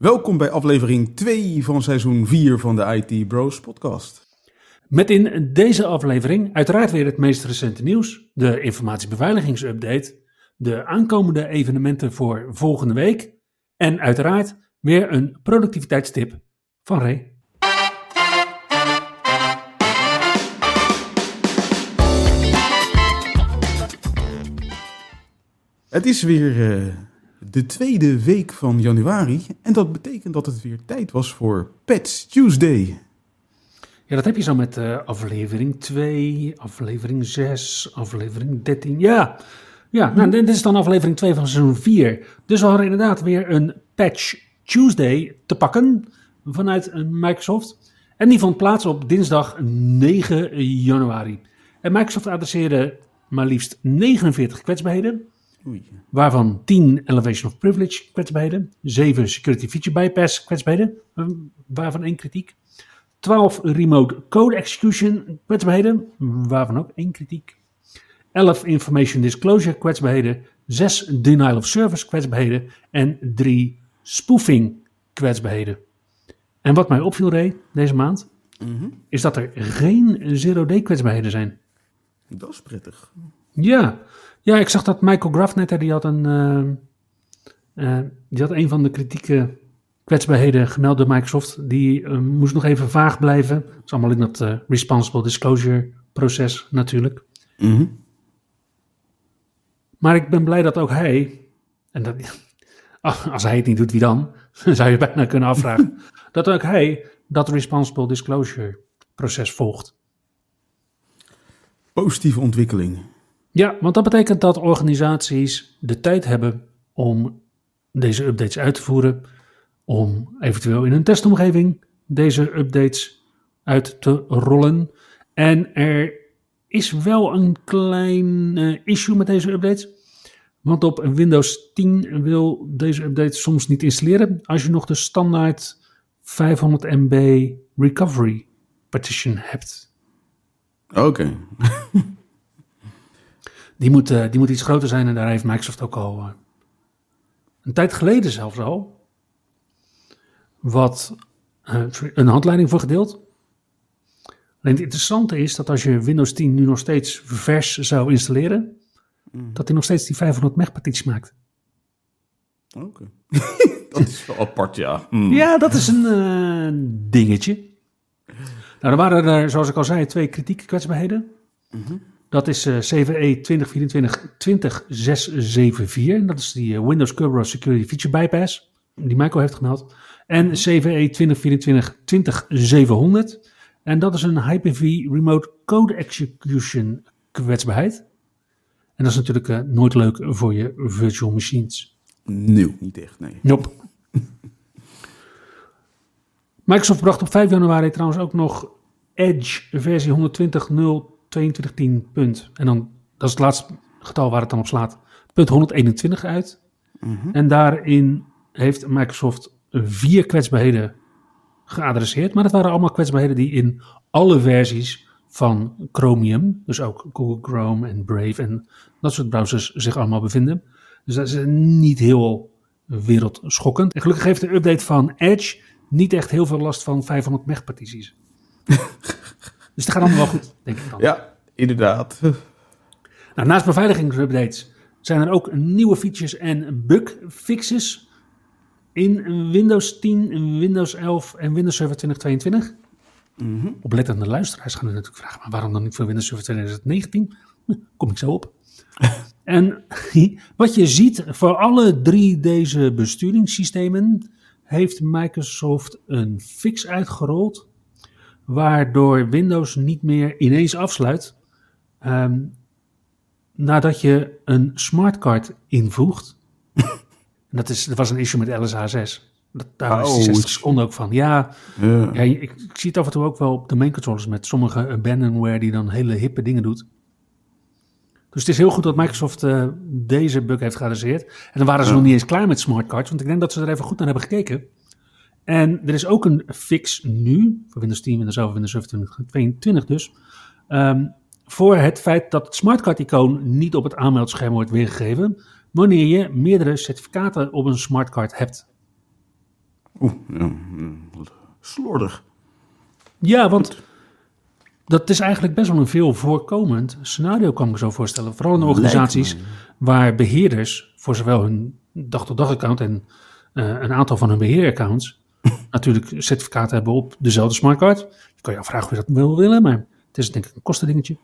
Welkom bij aflevering 2 van seizoen 4 van de IT Bros podcast. Met in deze aflevering uiteraard weer het meest recente nieuws, de informatiebeveiligingsupdate, de aankomende evenementen voor volgende week en uiteraard weer een productiviteitstip van Ray. Het is weer uh, de tweede week van januari en dat betekent dat het weer tijd was voor Pets Tuesday. Ja, dat heb je zo met uh, aflevering 2, aflevering 6, aflevering 13. Ja, ja nou, dit is dan aflevering 2 van seizoen 4. Dus we hadden inderdaad weer een Patch Tuesday te pakken vanuit Microsoft. En die vond plaats op dinsdag 9 januari. En Microsoft adresseerde maar liefst 49 kwetsbaarheden. Oei. Waarvan 10 Elevation of Privilege kwetsbaarheden. 7 Security Feature Bypass kwetsbaarheden. Waarvan één kritiek. 12 Remote Code Execution kwetsbaarheden. Waarvan ook één kritiek. 11 Information Disclosure kwetsbaarheden. 6 Denial of Service kwetsbaarheden. En 3 spoofing kwetsbaarheden. En wat mij opviel, Ray, deze maand, Mm -hmm. is dat er geen zero-day kwetsbaarheden zijn. Dat is prettig. Ja. Ja, ik zag dat Michael Grafnetter, die had een, uh, uh, die had een van de kritieke kwetsbaarheden gemeld door Microsoft. Die uh, moest nog even vaag blijven. Dat is allemaal in dat responsible disclosure proces natuurlijk. Mm -hmm. Maar ik ben blij dat ook hij, en dat, als hij het niet doet, wie dan? Zou je bijna kunnen afvragen. dat ook hij dat responsible disclosure proces volgt. Positieve ontwikkeling. Ja, want dat betekent dat organisaties de tijd hebben om deze updates uit te voeren. Om eventueel in een testomgeving deze updates uit te rollen. En er is wel een klein uh, issue met deze updates. Want op Windows 10 wil deze update soms niet installeren als je nog de standaard 500 MB recovery partition hebt. Oké. die, moet, uh, die moet iets groter zijn en daar heeft Microsoft ook al uh, een tijd geleden zelfs al wat uh, een handleiding voor gedeeld. Alleen het interessante is dat als je Windows 10 nu nog steeds vers zou installeren, Mm. dat hij nog steeds die 500 meg partitie maakt. Oké. Okay. dat is wel apart, ja. Mm. Ja, dat is een uh, dingetje. Nou, er waren er, zoals ik al zei, twee kritieke kwetsbaarheden. Mm -hmm. Dat is uh, CVE 2024-20674. En dat is die uh, Windows Kerberos Security Feature Bypass. Die Michael heeft gemeld. En CVE 2024-20700. En dat is een Hyper-V Remote Code Execution kwetsbaarheid. En dat is natuurlijk uh, nooit leuk voor je virtual machines. Nee, niet echt, nee. Nope. Microsoft bracht op 5 januari trouwens ook nog Edge versie 120.0.22.10 punt. En dan, dat is het laatste getal waar het dan op slaat, punt 121 uit. Mm -hmm. En daarin heeft Microsoft vier kwetsbaarheden geadresseerd. Maar dat waren allemaal kwetsbaarheden die in alle versies van Chromium, dus ook Google Chrome en Brave en dat soort browsers zich allemaal bevinden. Dus dat is niet heel wereldschokkend. En gelukkig heeft de update van Edge niet echt heel veel last van 500 meg partities. Dus dat gaat allemaal wel goed, denk ik dan. Ja, inderdaad. Nou, naast beveiligingsupdates zijn er ook nieuwe features en bugfixes in Windows 10, Windows 11 en Windows Server 2022. Mm -hmm. Oplettende luisteraars gaan natuurlijk vragen, maar waarom dan niet voor Windows Server 2019? Kom ik zo op. en wat je ziet, voor alle drie deze besturingssystemen heeft Microsoft een fix uitgerold, waardoor Windows niet meer ineens afsluit um, nadat je een smartcard invoegt. dat, is, dat was een issue met LSA6. Dat, daar is Oh, die 60 het- seconden ook van. Ja, Ja. ja ik, ik zie het af en toe ook wel op de main controllers met sommige abandonware die dan hele hippe dingen doet. Dus het is heel goed dat Microsoft eh, deze bug heeft geadresseerd. En dan waren ze nog niet eens klaar met smart cards, want ik denk dat ze er even goed naar hebben gekeken. En er is ook een fix nu, voor Windows 10, Windows 11, Windows 17, 22 dus, ehm, voor het feit dat het smartcard-icoon niet op het aanmeldscherm wordt weergegeven, wanneer je meerdere certificaten op een smartcard hebt. Oeh, ja, mm, slordig. Ja, want dat is eigenlijk best wel een veel voorkomend scenario, kan ik me zo voorstellen. Vooral in organisaties waar beheerders voor zowel hun dag-tot-dag account en eh, een aantal van hun beheeraccounts natuurlijk certificaten hebben op dezelfde smartcard. Je kan je afvragen hoe je dat wil willen, maar het is denk ik een kostendingetje.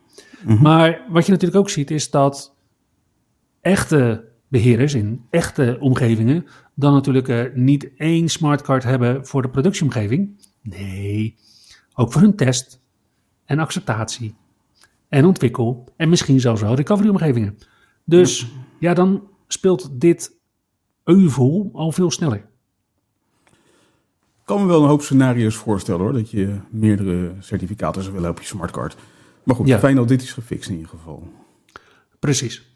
Mhm. Maar wat je natuurlijk ook ziet is dat echte beheerders in echte omgevingen dan natuurlijk eh, niet één smartcard hebben voor de productieomgeving. Nee, ook voor hun test en acceptatie en ontwikkel en misschien zelfs wel recovery-omgevingen. Dus ja, dan speelt dit euvel al veel sneller. Ik kan me wel een hoop scenario's voorstellen hoor, dat je meerdere certificaten zou willen op je smartcard. Maar goed, Ja. fijn dat dit is gefixt in ieder geval. Precies.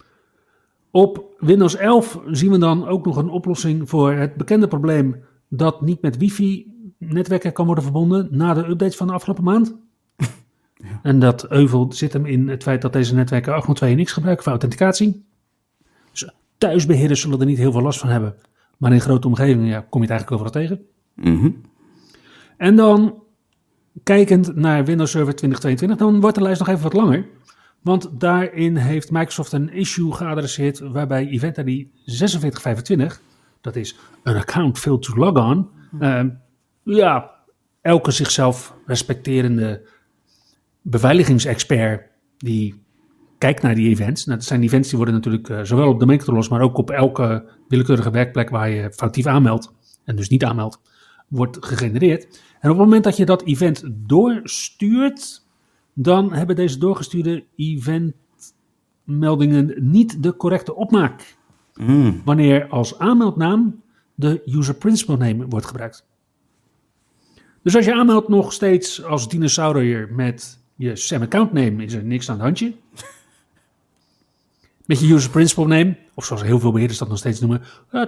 Op Windows 11 zien we dan ook nog een oplossing voor het bekende probleem dat niet met wifi-netwerken kan worden verbonden na de updates van de afgelopen maand. En dat euvel zit hem in het feit dat deze netwerken 802.nx gebruiken voor authenticatie. Dus thuisbeheerders zullen er niet heel veel last van hebben. Maar in grote omgevingen ja, kom je het eigenlijk overal tegen. Mhm. En dan, kijkend naar Windows Server 2022, dan wordt de lijst nog even wat langer. Want daarin heeft Microsoft een issue geadresseerd waarbij Event ID 4625, dat is een account failed to log on, eh, ja, elke zichzelf respecterende beveiligingsexpert die kijkt naar die events. Nou, dat zijn events die worden natuurlijk eh, zowel op de main controllers, maar ook op elke willekeurige werkplek waar je foutief aanmeldt en dus niet aanmeldt, wordt gegenereerd. En op het moment dat je dat event doorstuurt, dan hebben deze doorgestuurde eventmeldingen niet de correcte opmaak. Mm. Wanneer als aanmeldnaam de user principal name wordt gebruikt. Dus als je aanmeldt nog steeds als dinosaurier met je SAM account name, is er niks aan het handje. Met je user principal name, of zoals heel veel beheerders dat nog steeds noemen,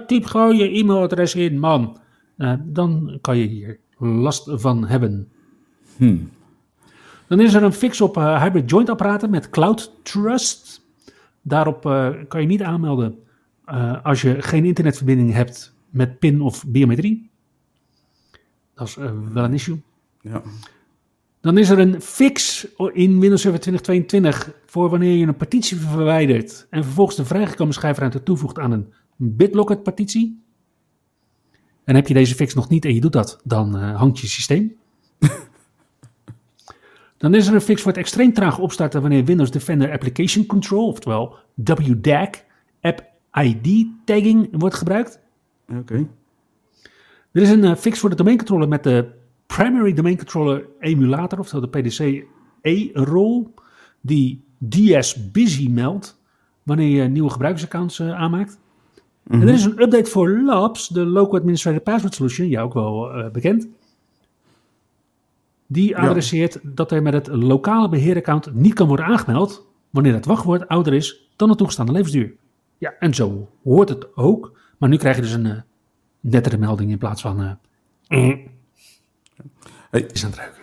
typ gewoon je e-mailadres in, man. Eh, dan kan je hier last van hebben. Hmm. Dan is er een fix op eh, hybrid joint apparaten met Cloud Trust. Daarop eh, kan je niet aanmelden als je geen internetverbinding hebt met PIN of biometrie. Dat is wel een issue. Ja. Dan is er een fix in Windows Server 2022 voor wanneer je een partitie verwijdert en vervolgens de vrijgekomen schijfruimte toevoegt aan een BitLocker partitie. En heb je deze fix nog niet en je doet dat, dan eh, hangt je systeem. dan is er een fix voor het extreem traag opstarten wanneer Windows Defender Application Control, oftewel WDAC, App ID tagging wordt gebruikt. Oké. Er is een eh, fix voor de domain controller met de Primary Domain Controller Emulator, oftewel de PDC-E-rol, die DS Busy meldt wanneer je nieuwe gebruikersaccounts eh, aanmaakt. En er is een update voor Labs, de Local Administrator Password Solution, jou ook wel eh, bekend. Die adresseert dat er met het lokale beheeraccount niet kan worden aangemeld wanneer het wachtwoord ouder is dan de toegestaande levensduur. Ja, en zo hoort het ook. Maar nu krijg je dus een eh, nettere melding in plaats van... Hey. is aan het ruiken.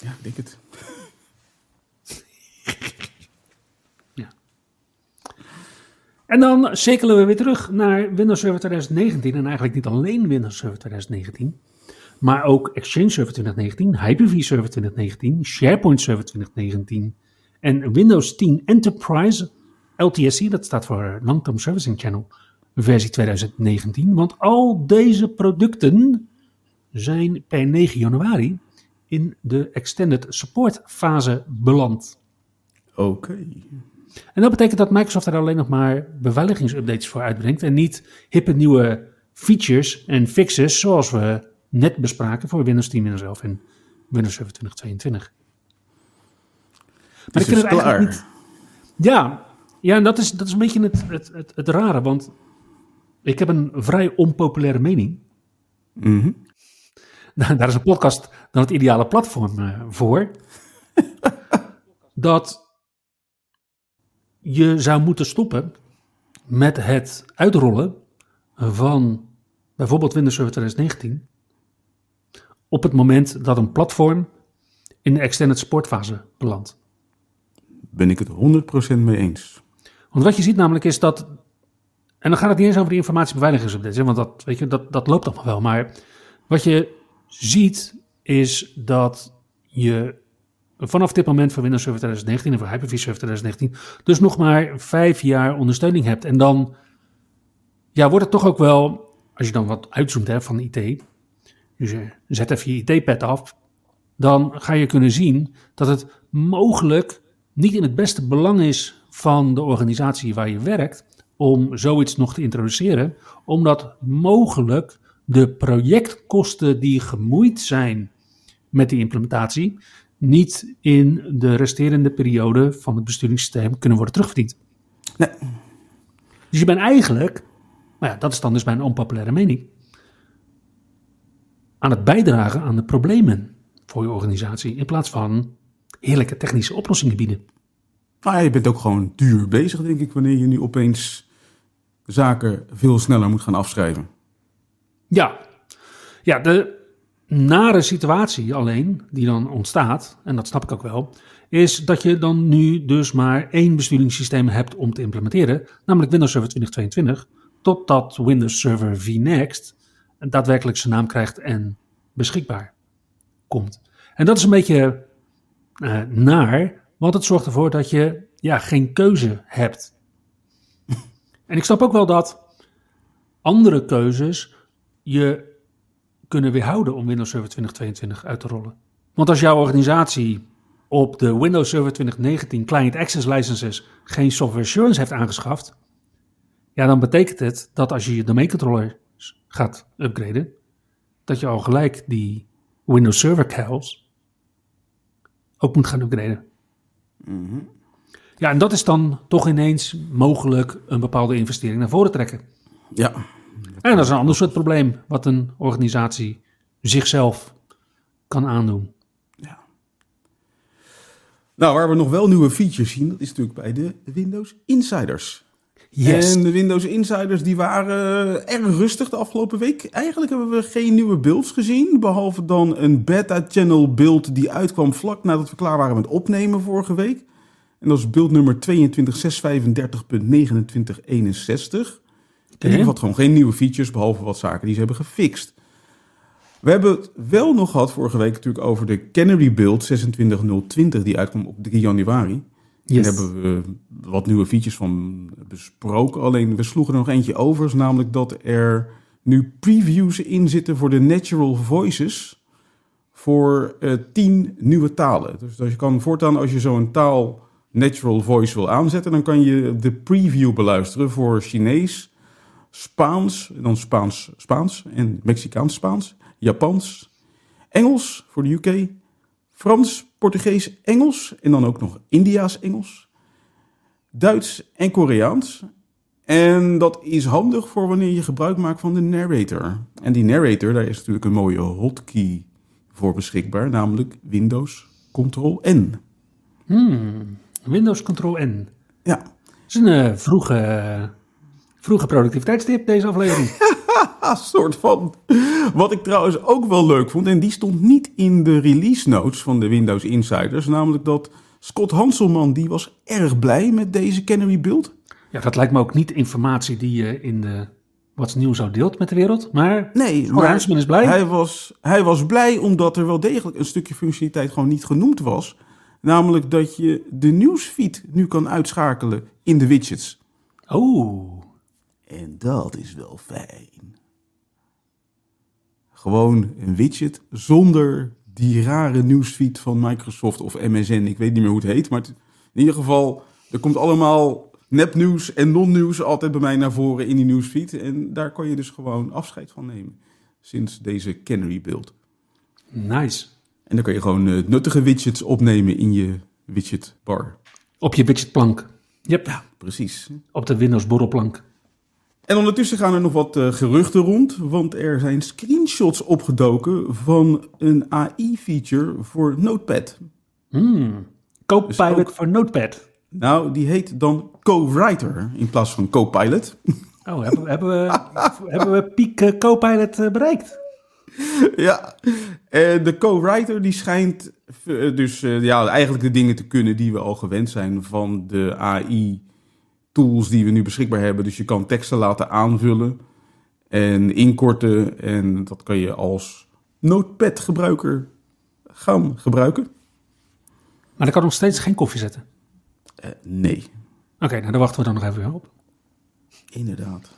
Ja, ik denk het. En dan cirkelen we weer terug naar Windows Server 2019. En eigenlijk niet alleen Windows Server 2019. Maar ook Exchange Server 2019, Hyper-V Server 2019, SharePoint Server 2019 en Windows 10 Enterprise LTSC, dat staat voor Long Term Servicing Channel, versie 2019. Want al deze producten zijn per 9 januari in de Extended Support fase beland. Oké. En dat betekent dat Microsoft er alleen nog maar beveiligingsupdates voor uitbrengt en niet hippe nieuwe features en fixes zoals we net bespraken voor Windows 10, Windows 11 en Windows Server 2022. Maar ik vind het eigenlijk niet- Ja, ja en dat is, dat is een beetje het, het, het, het rare, want ik heb een vrij onpopulaire mening. Mhm. Daar is een podcast dan het ideale platform eh, voor. dat je zou moeten stoppen met het uitrollen van bijvoorbeeld Windows Server 2019 op het moment dat een platform in de extended supportfase belandt. Ben ik het 100% mee eens. Want wat je ziet namelijk is dat, en dan gaat het niet eens over die informatiebeveiligingsupdates, want dat, weet je, dat, dat loopt allemaal wel, maar wat je ziet is dat je vanaf dit moment voor Windows Server 2019 en voor Hyper-V Server 2019 dus nog maar vijf jaar ondersteuning hebt. En dan ja, wordt het toch ook wel, als je dan wat uitzoomt hè, van IT, dus je zet even je IT-pad af, dan ga je kunnen zien dat het mogelijk niet in het beste belang is van de organisatie waar je werkt om zoiets nog te introduceren, omdat mogelijk de projectkosten die gemoeid zijn met die implementatie niet in de resterende periode van het besturingssysteem kunnen worden terugverdiend. Nee. Dus je bent eigenlijk, nou ja, dat is dan dus mijn onpopulaire mening, aan het bijdragen aan de problemen voor je organisatie in plaats van heerlijke technische oplossingen bieden. Nou ja, je bent ook gewoon duur bezig, denk ik, wanneer je nu opeens zaken veel sneller moet gaan afschrijven. Ja, ja de nare situatie alleen die dan ontstaat, en dat snap ik ook wel, is dat je dan nu dus maar één besturingssysteem hebt om te implementeren, namelijk Windows Server 2022, totdat Windows Server vNext daadwerkelijk zijn naam krijgt en beschikbaar komt. En dat is een beetje uh, naar, want het zorgt ervoor dat je ja, geen keuze hebt. en ik snap ook wel dat andere keuzes je kunnen weerhouden om Windows Server 2022 uit te rollen. Want als jouw organisatie op de Windows Server 2019 Client Access Licenses geen software assurance heeft aangeschaft, ja, dan betekent het dat als je je domeincontroller gaat upgraden, dat je al gelijk die Windows Server Cals ook moet gaan upgraden. Ja, en dat is dan toch ineens mogelijk een bepaalde investering naar voren trekken. Ja. En dat is een ander soort probleem wat een organisatie zichzelf kan aandoen. ja. Nou, waar we nog wel nieuwe features zien, dat is natuurlijk bij de Windows Insiders. Yes. En de Windows Insiders die waren erg rustig de afgelopen week. Eigenlijk hebben we geen nieuwe builds gezien. Behalve dan een beta channel build die uitkwam vlak nadat we klaar waren met opnemen vorige week. En dat is build nummer 22.635.2961. En die bevat gewoon geen nieuwe features, behalve wat zaken die ze hebben gefixt. We hebben het wel nog gehad vorige week natuurlijk over de Canary build 26020 die uitkwam op 3 januari. Yes. Daar hebben we wat nieuwe features van besproken. Alleen we sloegen er nog eentje over. is Namelijk dat er nu previews in zitten voor de natural voices. Voor eh 10 nieuwe talen. Dus dat je kan voortaan als je zo'n taal natural voice wil aanzetten. Dan kan je de preview beluisteren voor Chinees, Spaans. en Dan Spaans, Spaans en Mexicaans Spaans. Japans, Engels voor de UK. Frans, Portugees, Engels en dan ook nog Indiaas Engels, Duits en Koreaans. En dat is handig voor wanneer je gebruik maakt van de narrator. En die narrator, daar is natuurlijk een mooie hotkey voor beschikbaar, namelijk Windows Ctrl N. Hmm, Windows Ctrl N. Ja, Dat is een eh, vroege, vroege productiviteitstip, deze aflevering. Soort van. Wat ik trouwens ook wel leuk vond, en die stond niet in de release notes van de Windows Insiders, namelijk dat Scott Hanselman, die was erg blij met deze Canary build. ja, dat lijkt me ook niet informatie die je in de What's Nieuw zou deelt met de wereld. Maar Nee, Hanselman is blij. Hij was, hij was blij omdat er wel degelijk een stukje functionaliteit gewoon niet genoemd was. Namelijk dat je de nieuwsfeed nu kan uitschakelen in de widgets. Oh, En dat is wel fijn. Gewoon een widget zonder die rare nieuwsfeed van Microsoft of MSN. Ik weet niet meer hoe het heet, maar het- in ieder geval, er komt allemaal nepnieuws en non-nieuws altijd bij mij naar voren in die nieuwsfeed. En daar kan je dus gewoon afscheid van nemen sinds deze Canary build. nice. En dan kan je gewoon eh, nuttige widgets opnemen in je widgetbar. Op je widgetplank. Yep, Ja, precies. op de Windows borrelplank. En ondertussen gaan er nog wat uh, geruchten rond, want er zijn screenshots opgedoken van een AI-feature voor Notepad. Hmm. Copilot dus ook, voor Notepad. Nou, die heet dan Co-Writer in plaats van Copilot. Oh, hebben, hebben, we, hebben we piek uh, Copilot uh, bereikt? Ja, de co-writer die schijnt dus ja, eigenlijk de dingen te kunnen die we al gewend zijn van de AI tools die we nu beschikbaar hebben. Dus je kan teksten laten aanvullen en inkorten. En dat kan je als notepad gebruiker gaan gebruiken. Maar dan kan nog steeds geen koffie zetten? Uh, nee. Oké, nou dan wachten we dan nog even op. Inderdaad.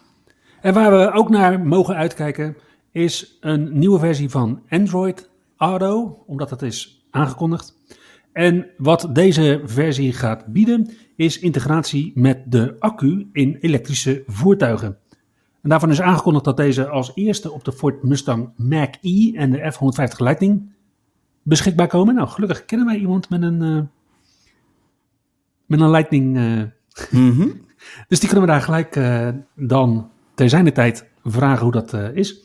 En waar we ook naar mogen uitkijken is een nieuwe versie van Android Auto, omdat het is aangekondigd. En wat deze versie gaat bieden is integratie met de accu in elektrische voertuigen. En daarvan is aangekondigd dat deze als eerste op de Ford Mustang Mach-E en de F-150 Lightning beschikbaar komen. Nou, gelukkig kennen wij iemand met een, uh, met een Lightning. Uh. dus die kunnen we daar gelijk uh, dan de tijd vragen hoe dat is.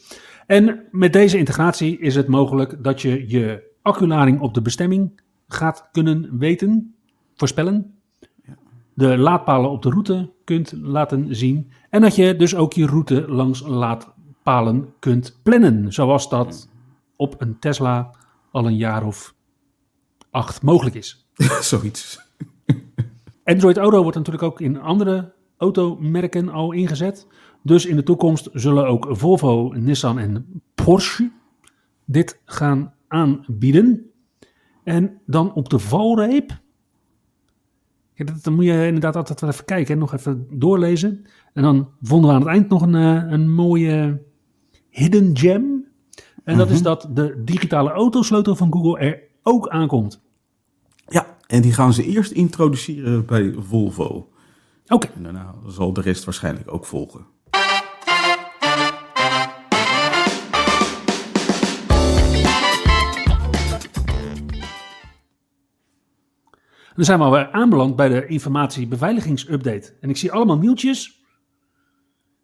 En met deze integratie is het mogelijk dat je je acculading op de bestemming gaat kunnen weten, voorspellen. De laadpalen op de route kunt laten zien. En dat je dus ook je route langs laadpalen kunt plannen. Zoals dat op een Tesla al een jaar of acht mogelijk is. Zoiets. Android Auto wordt natuurlijk ook in andere automerken al ingezet. Dus in de toekomst zullen ook Volvo, Nissan en Porsche dit gaan aanbieden. En dan op de valreep. Ja, dat, dan moet je inderdaad altijd wel even kijken en nog even doorlezen. En dan vonden we aan het eind nog een, eh, een mooie hidden gem. En dat is mhm. dat de digitale autosleutel van Google er ook aankomt. Ja, en die gaan ze eerst introduceren bij Volvo. Oké. En daarna zal de rest waarschijnlijk ook volgen. Dan zijn we alweer aanbeland bij de informatiebeveiligings-update. En ik zie allemaal nieuwtjes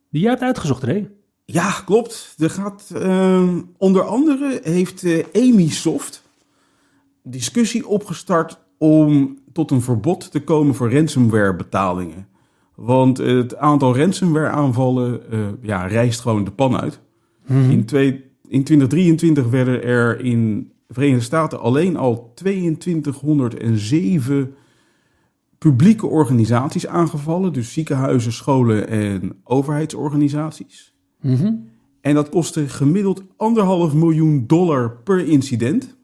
die jij hebt uitgezocht, Ray. Ja, klopt. Er gaat, uh, onder andere heeft uh, Amisoft discussie opgestart om tot een verbod te komen voor ransomware betalingen. Want het aantal ransomware aanvallen uh, ja, rijst gewoon de pan uit. Mhm. in, twee, in 2023 werden er in Verenigde Staten alleen al 2207 publieke organisaties aangevallen. Dus ziekenhuizen, scholen en overheidsorganisaties. Mhm. En dat kostte gemiddeld anderhalf miljoen dollar per incident.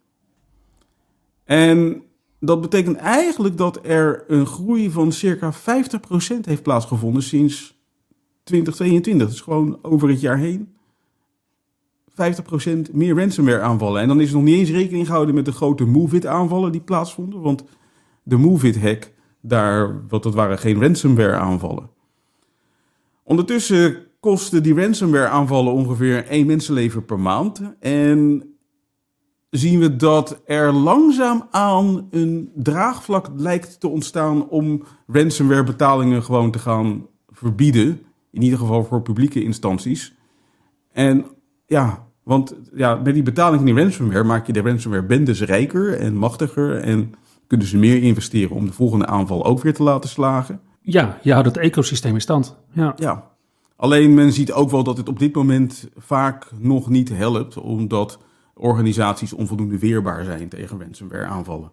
En dat betekent eigenlijk dat er een groei van circa 50% heeft plaatsgevonden sinds 2022. Dus gewoon over het jaar heen 50% meer ransomware aanvallen. En dan is er nog niet eens rekening gehouden met de grote MoveIt aanvallen die plaatsvonden. Want de MoveIt hack, daar, wat dat waren geen ransomware aanvallen. Ondertussen kosten die ransomware aanvallen ongeveer één mensenleven per maand. En zien we dat er langzaamaan een draagvlak lijkt te ontstaan om ransomware betalingen gewoon te gaan verbieden. In ieder geval voor publieke instanties. En ja, want ja, met die betaling van die ransomware maak je de ransomware-bendes rijker en machtiger. En kunnen ze meer investeren om de volgende aanval ook weer te laten slagen. Ja, je houdt het ecosysteem in stand. Ja. ja. Alleen men ziet ook wel dat het op dit moment vaak nog niet helpt, omdat organisaties onvoldoende weerbaar zijn tegen ransomware aanvallen.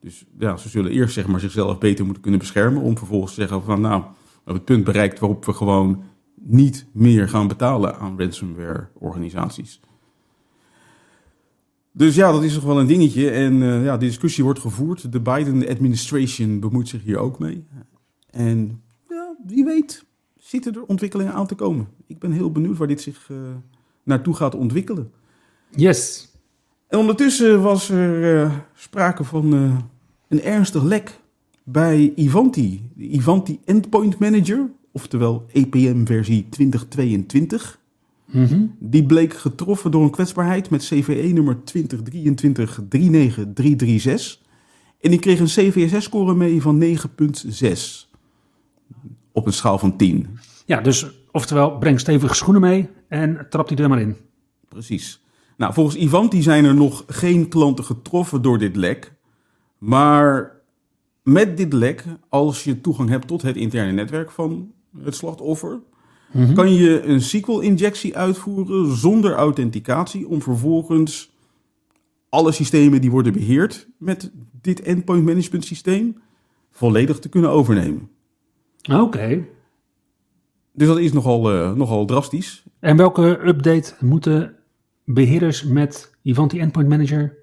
Dus ja, ze zullen eerst zeg maar, zichzelf beter moeten kunnen beschermen om vervolgens te zeggen van nou, we hebben het punt bereikt waarop we gewoon niet meer gaan betalen aan ransomware organisaties. Dus ja, dat is toch wel een dingetje. En uh, ja, de discussie wordt gevoerd. De Biden-administration bemoeit zich hier ook mee. En ja, wie weet zitten er ontwikkelingen aan te komen. Ik ben heel benieuwd waar dit zich uh, naartoe gaat ontwikkelen. Yes. En ondertussen was er uh, sprake van een ernstig lek bij Ivanti. De Ivanti Endpoint Manager, oftewel EPM versie 2022. Mhm. Die bleek getroffen door een kwetsbaarheid met CVE nummer 2023-39336. En die kreeg een CVSS-score mee van 9,6 op een schaal van 10. Ja, dus oftewel, breng stevige schoenen mee en trap die er maar in. Precies. Nou, volgens Ivanti zijn er nog geen klanten getroffen door dit lek. Maar met dit lek, als je toegang hebt tot het interne netwerk van het slachtoffer, Mhm. kan je een SQL-injectie uitvoeren zonder authenticatie om vervolgens alle systemen die worden beheerd met dit endpoint management systeem volledig te kunnen overnemen. Oké. Dus dat is nogal, eh, nogal drastisch. En welke update moeten beheerders met Ivanti Endpoint Manager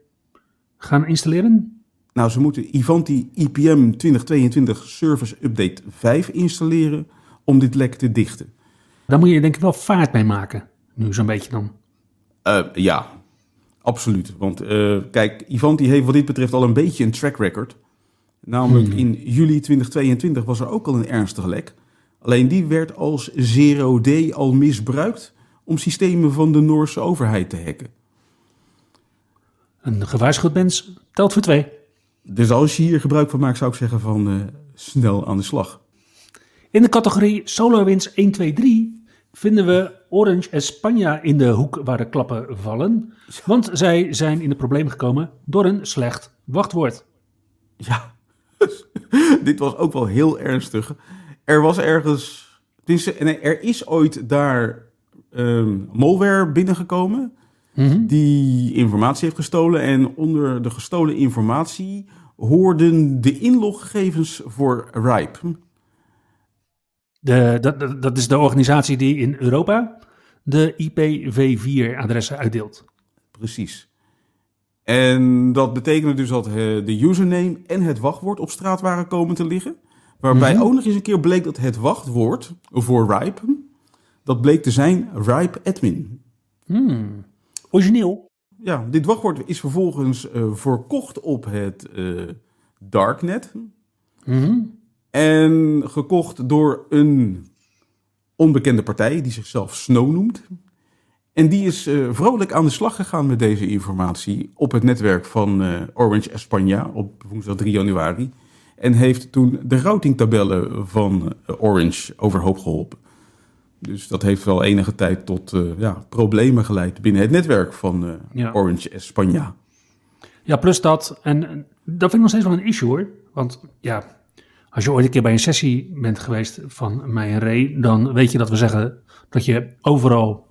gaan installeren? Nou, ze moeten Ivanti IPM 2022 Service Update 5 installeren om dit lek te dichten. Daar moet je denk ik wel vaart mee maken. Nu zo'n beetje dan. Eh, ja, absoluut. Want eh, kijk, Ivanti heeft wat dit betreft al een beetje een track record. Namelijk in juli 2022 was er ook al een ernstig lek. Alleen die werd als Zero D al misbruikt om systemen van de Noorse overheid te hacken. Een gewaarschuwd mens telt voor twee. Dus als je hier gebruik van maakt, zou ik zeggen van eh, snel aan de slag. In de categorie SolarWinds 1, 2, 3 vinden we Orange España in de hoek waar de klappen vallen. Want zij zijn in de problemen gekomen door een slecht wachtwoord. Ja, dit was ook wel heel ernstig. Er was ergens, tenminste, nee, er is ooit daar ehm malware binnengekomen die informatie heeft gestolen. En onder de gestolen informatie hoorden de inloggegevens voor RIPE. De, dat, dat- is de organisatie die in Europa de IPv4-adressen uitdeelt. Precies. En dat betekende dus dat eh, de username en het wachtwoord op straat waren komen te liggen. Waarbij ook nog eens een keer bleek dat het wachtwoord voor RIPE, dat bleek te zijn RIPE admin. Hmm. Origineel. Ja, dit wachtwoord is vervolgens eh, verkocht op het eh, darknet. Mhm. En gekocht door een onbekende partij die zichzelf Snow noemt. En die is eh, vrolijk aan de slag gegaan met deze informatie op het netwerk van eh, Orange España op woensdag 3 januari. En heeft toen de routingtabellen van eh, Orange overhoop geholpen. Dus dat heeft wel enige tijd tot ja, problemen geleid binnen het netwerk van Ja. Orange España. Ja, plus dat. En en dat vind ik nog steeds wel een issue hoor. Want ja, als je ooit een keer bij een sessie bent geweest van mij en Ray, dan weet je dat we zeggen dat je overal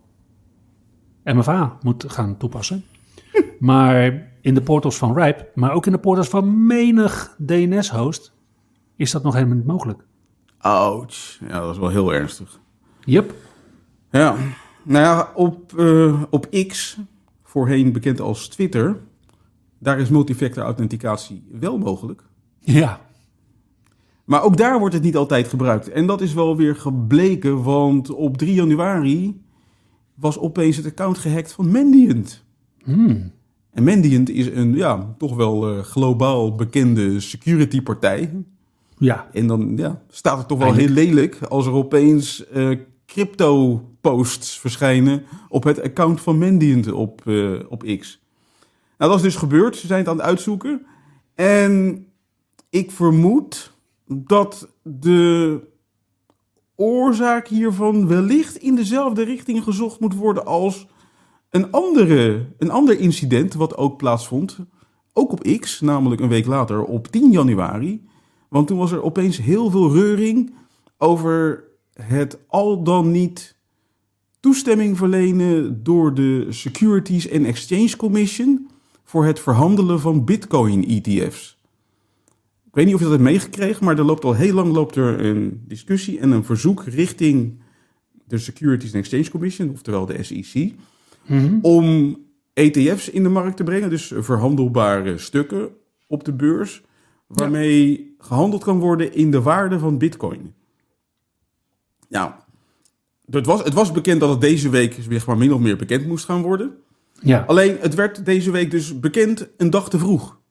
MFA moet gaan toepassen. maar in de portals van RIPE, maar ook in de portals van menig DNS-host, is dat nog helemaal niet mogelijk. Ouch. Ja, dat is wel heel ernstig. Yep. Ja, nou ja, op, eh, op X, voorheen bekend als Twitter, daar is multifactor authenticatie wel mogelijk. Ja. Maar ook daar wordt het niet altijd gebruikt. En dat is wel weer gebleken, want op 3 januari was opeens het account gehackt van Mandiant. Hmm. En Mandiant is een ja, toch wel eh, globaal bekende security partij. Ja. En dan ja, staat het toch wel Eindelijk. heel lelijk als er opeens eh, crypto-posts verschijnen op het account van Mandiant op, eh, op X. Nou, dat is dus gebeurd. Ze zijn het aan het uitzoeken. En ik vermoed dat de oorzaak hiervan wellicht in dezelfde richting gezocht moet worden als een, andere, een ander incident wat ook plaatsvond. Ook op X, namelijk een week later op 10 januari. Want toen was er opeens heel veel reuring over het al dan niet toestemming verlenen door de Securities and Exchange Commission voor het verhandelen van Bitcoin-ETF's. Ik weet niet of je dat hebt meegekregen, maar er loopt al heel lang loopt er een discussie en een verzoek richting de Securities and Exchange Commission, oftewel de SEC, Mhm. om ETF's in de markt te brengen, dus verhandelbare stukken op de beurs, waarmee gehandeld kan worden in de waarde van Bitcoin. Nou, het was, het was bekend dat het deze week zeg maar, min of meer bekend moest gaan worden. Ja. Alleen, het werd deze week dus bekend een dag te vroeg.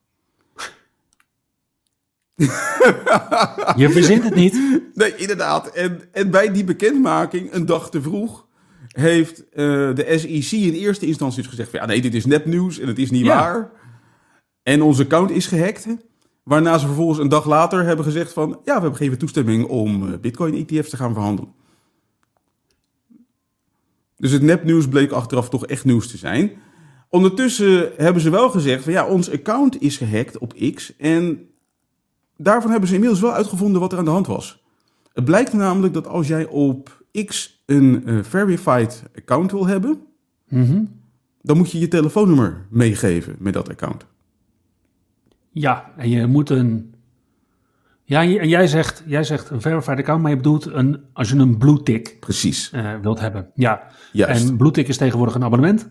Je verzint het niet. Nee, inderdaad. En, en bij die bekendmaking, een dag te vroeg, heeft eh, de SEC in eerste instantie dus gezegd van, ja nee, dit is nepnieuws en het is niet Ja. waar. En onze account is gehackt. Waarna ze vervolgens een dag later hebben gezegd van, ja, we hebben gegeven toestemming om eh, Bitcoin ETF's te gaan verhandelen. Dus het nepnieuws bleek achteraf toch echt nieuws te zijn. Ondertussen hebben ze wel gezegd van ja, ons account is gehackt op X. En daarvan hebben ze inmiddels wel uitgevonden wat er aan de hand was. Het blijkt namelijk dat als jij op X een eh, verified account wil hebben, Mhm. dan moet je je telefoonnummer meegeven met dat account. Ja, en je moet een. Ja, en jij zegt, jij zegt een verified account, maar je bedoelt een, als je een blue tick Precies, eh, wilt hebben. Ja, juist. en blue tick is tegenwoordig een abonnement.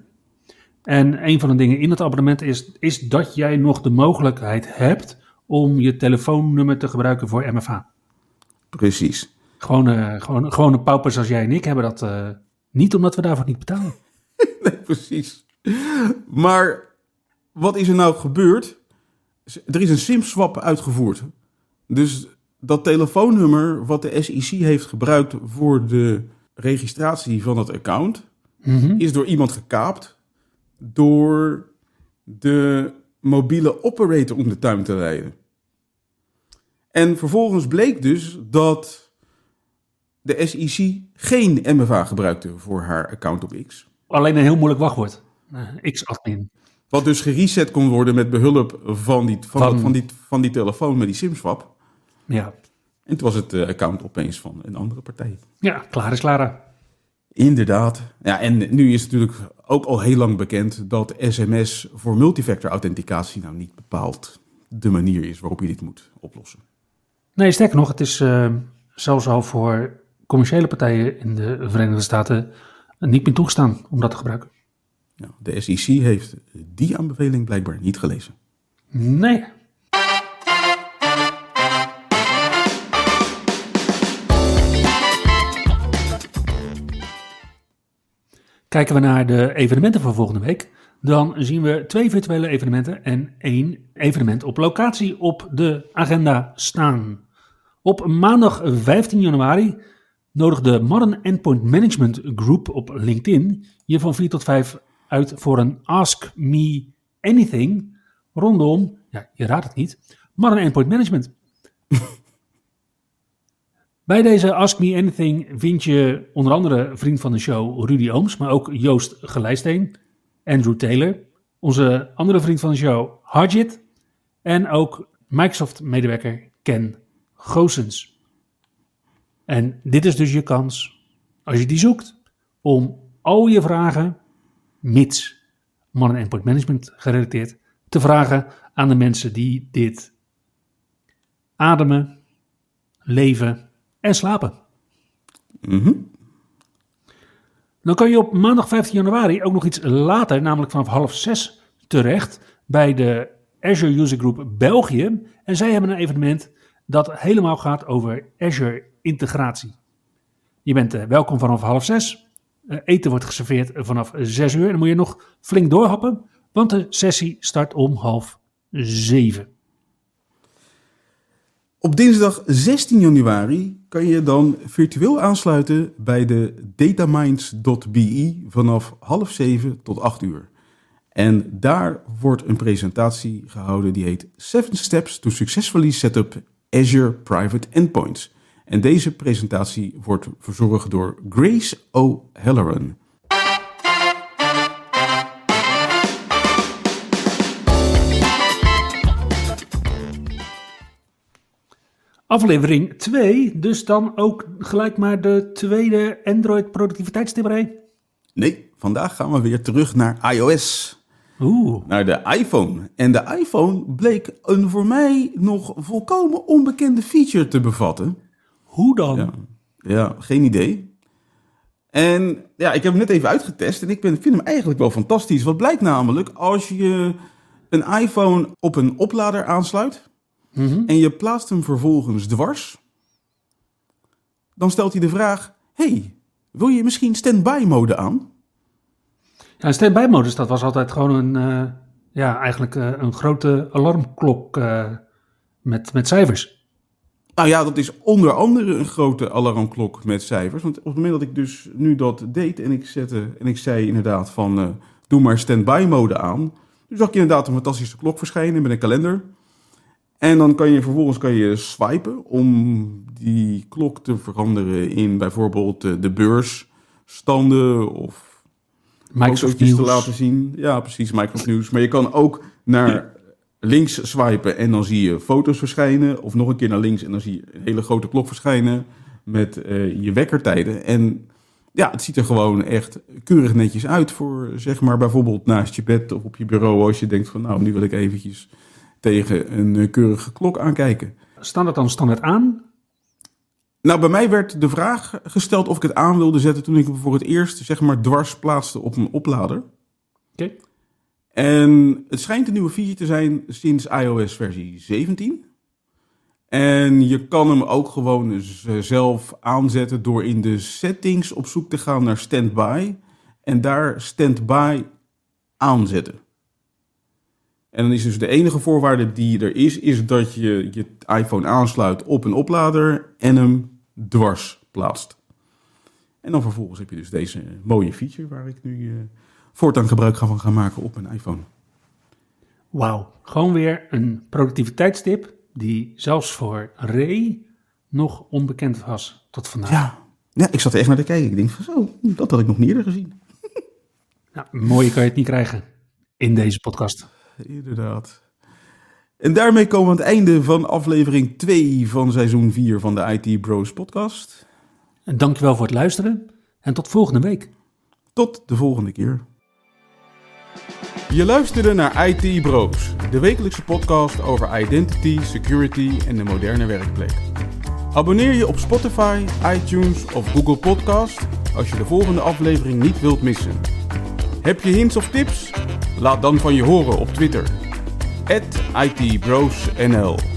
En een van de dingen in het abonnement is, is dat jij nog de mogelijkheid hebt om je telefoonnummer te gebruiken voor MFA. Precies. Gewoon, eh, gewoon, gewone paupers als jij en ik hebben dat eh, niet, omdat we daarvoor niet betalen. Nee, precies. Maar wat is er nou gebeurd? Er is een SIM-swap uitgevoerd. Dus dat telefoonnummer wat de SEC heeft gebruikt voor de registratie van dat account, Mhm. is door iemand gekaapt door de mobiele operator om de tuin te leiden. En vervolgens bleek dus dat de SEC geen MFA gebruikte voor haar account op X. Alleen een heel moeilijk wachtwoord. X-admin. Wat dus gereset kon worden met behulp van die, van, van die, van die telefoon met die SIM-swap. Ja. En toen was het eh, account opeens van een andere partij. ja, klaar is klaar. Inderdaad. Ja, en nu is het natuurlijk ook al heel lang bekend dat sms voor multifactor authenticatie nou niet bepaald de manier is waarop je dit moet oplossen. Nee, sterker nog, het is eh, zelfs al voor commerciële partijen in de Verenigde Staten niet meer toegestaan om dat te gebruiken. Nou, de SEC heeft die aanbeveling blijkbaar niet gelezen. Nee. Kijken we naar de evenementen voor volgende week, dan zien we twee virtuele evenementen en één evenement op locatie op de agenda staan. Op maandag 15 januari nodigt de Modern Endpoint Management Group op LinkedIn je van 4 tot 5 uit voor een Ask Me Anything rondom, ja, je raadt het niet, Modern Endpoint Management. Bij deze Ask Me Anything vind je onder andere vriend van de show Rudy Ooms, maar ook Joost Gelijsteen, Andrew Taylor, onze andere vriend van de show Harjit en ook Microsoft-medewerker Ken Goossens. En dit is dus je kans, als je die zoekt, om al je vragen, mits Modern Endpoint Management gerelateerd, te vragen aan de mensen die dit ademen, leven en slapen. Mhm. Dan kan je op maandag 15 januari ook nog iets later, namelijk vanaf half zes, terecht bij de Azure User Group België. En zij hebben een evenement dat helemaal gaat over Azure integratie. Je bent eh, welkom vanaf half zes. Eh, eten wordt geserveerd vanaf zes uur. En dan moet je nog flink doorhappen, want de sessie start om half zeven. Op dinsdag 16 januari kan je dan virtueel aansluiten bij de dataminds.be vanaf half zeven tot 8 uur. En daar wordt een presentatie gehouden die heet Seven Steps to Successfully Set Up Azure Private Endpoints. En deze presentatie wordt verzorgd door Grace O'Halloran. Aflevering 2, dus dan ook gelijk maar de tweede Android productiviteitstipperij. Nee, vandaag gaan we weer terug naar iOS. Oeh, naar de iPhone. En de iPhone bleek een voor mij nog volkomen onbekende feature te bevatten. hoe dan? Ja, ja geen idee. En ja, ik heb hem net even uitgetest en ik ben, vind hem eigenlijk wel fantastisch. Wat blijkt namelijk, als je een iPhone op een oplader aansluit Mhm. en je plaatst hem vervolgens dwars, dan stelt hij de vraag, hey, wil je misschien standby mode aan? Ja, standby-modus, dat was altijd gewoon een, eh, ja, eigenlijk eh, een grote alarmklok eh, met, met cijfers. Nou ja, dat is onder andere een grote alarmklok met cijfers. Want op het moment dat ik dus nu dat deed en ik, zette, en ik zei inderdaad van doe maar standby mode aan. Toen zag je inderdaad een fantastische klok verschijnen met een kalender. En dan kan je vervolgens kan je swipen om die klok te veranderen in bijvoorbeeld eh, de beurs standen of Microsoft fotootjes te News. laten zien. Ja, precies, Microsoft News. Maar je kan ook naar links swipen en dan zie je foto's verschijnen. Of nog een keer naar links en dan zie je een hele grote klok verschijnen met eh, je wekkertijden. En ja, het ziet er gewoon echt keurig netjes uit voor, zeg maar, bijvoorbeeld naast je bed of op je bureau. Als je denkt van, nou, nu wil ik eventjes tegen een eh, keurige klok aankijken. Staan dat dan standaard aan? Nou, bij mij werd de vraag gesteld of ik het aan wilde zetten toen ik hem voor het eerst, zeg maar, dwars plaatste op een oplader. Oké. En het schijnt een nieuwe feature te zijn sinds iOS versie 17. En je kan hem ook gewoon zelf aanzetten door in de settings op zoek te gaan naar standby. En daar standby aanzetten. En dan is dus de enige voorwaarde die er is, is dat je je iPhone aansluit op een oplader en hem dwars plaatst. En dan vervolgens heb je dus deze mooie feature waar ik nu eh, voortaan gebruik van gaan maken op mijn iPhone. Wauw. Gewoon weer een productiviteitstip die zelfs voor Ray nog onbekend was tot vandaag. Ja. ja, ik zat er echt naar te kijken. Ik denk van zo, dat had ik nog niet eerder gezien. Nou, mooie kan je het niet krijgen in deze podcast. Inderdaad. En daarmee komen we aan het einde van aflevering 2 van seizoen 4 van de IT Bros podcast. En dankjewel voor het luisteren en tot volgende week. Tot de volgende keer. Je luisterde naar IT Bros, de wekelijkse podcast over identity, security en de moderne werkplek. Abonneer je op Spotify, iTunes of Google Podcast als je de volgende aflevering niet wilt missen. Heb je hints of tips? Laat dan van je horen op Twitter. @itbrosnl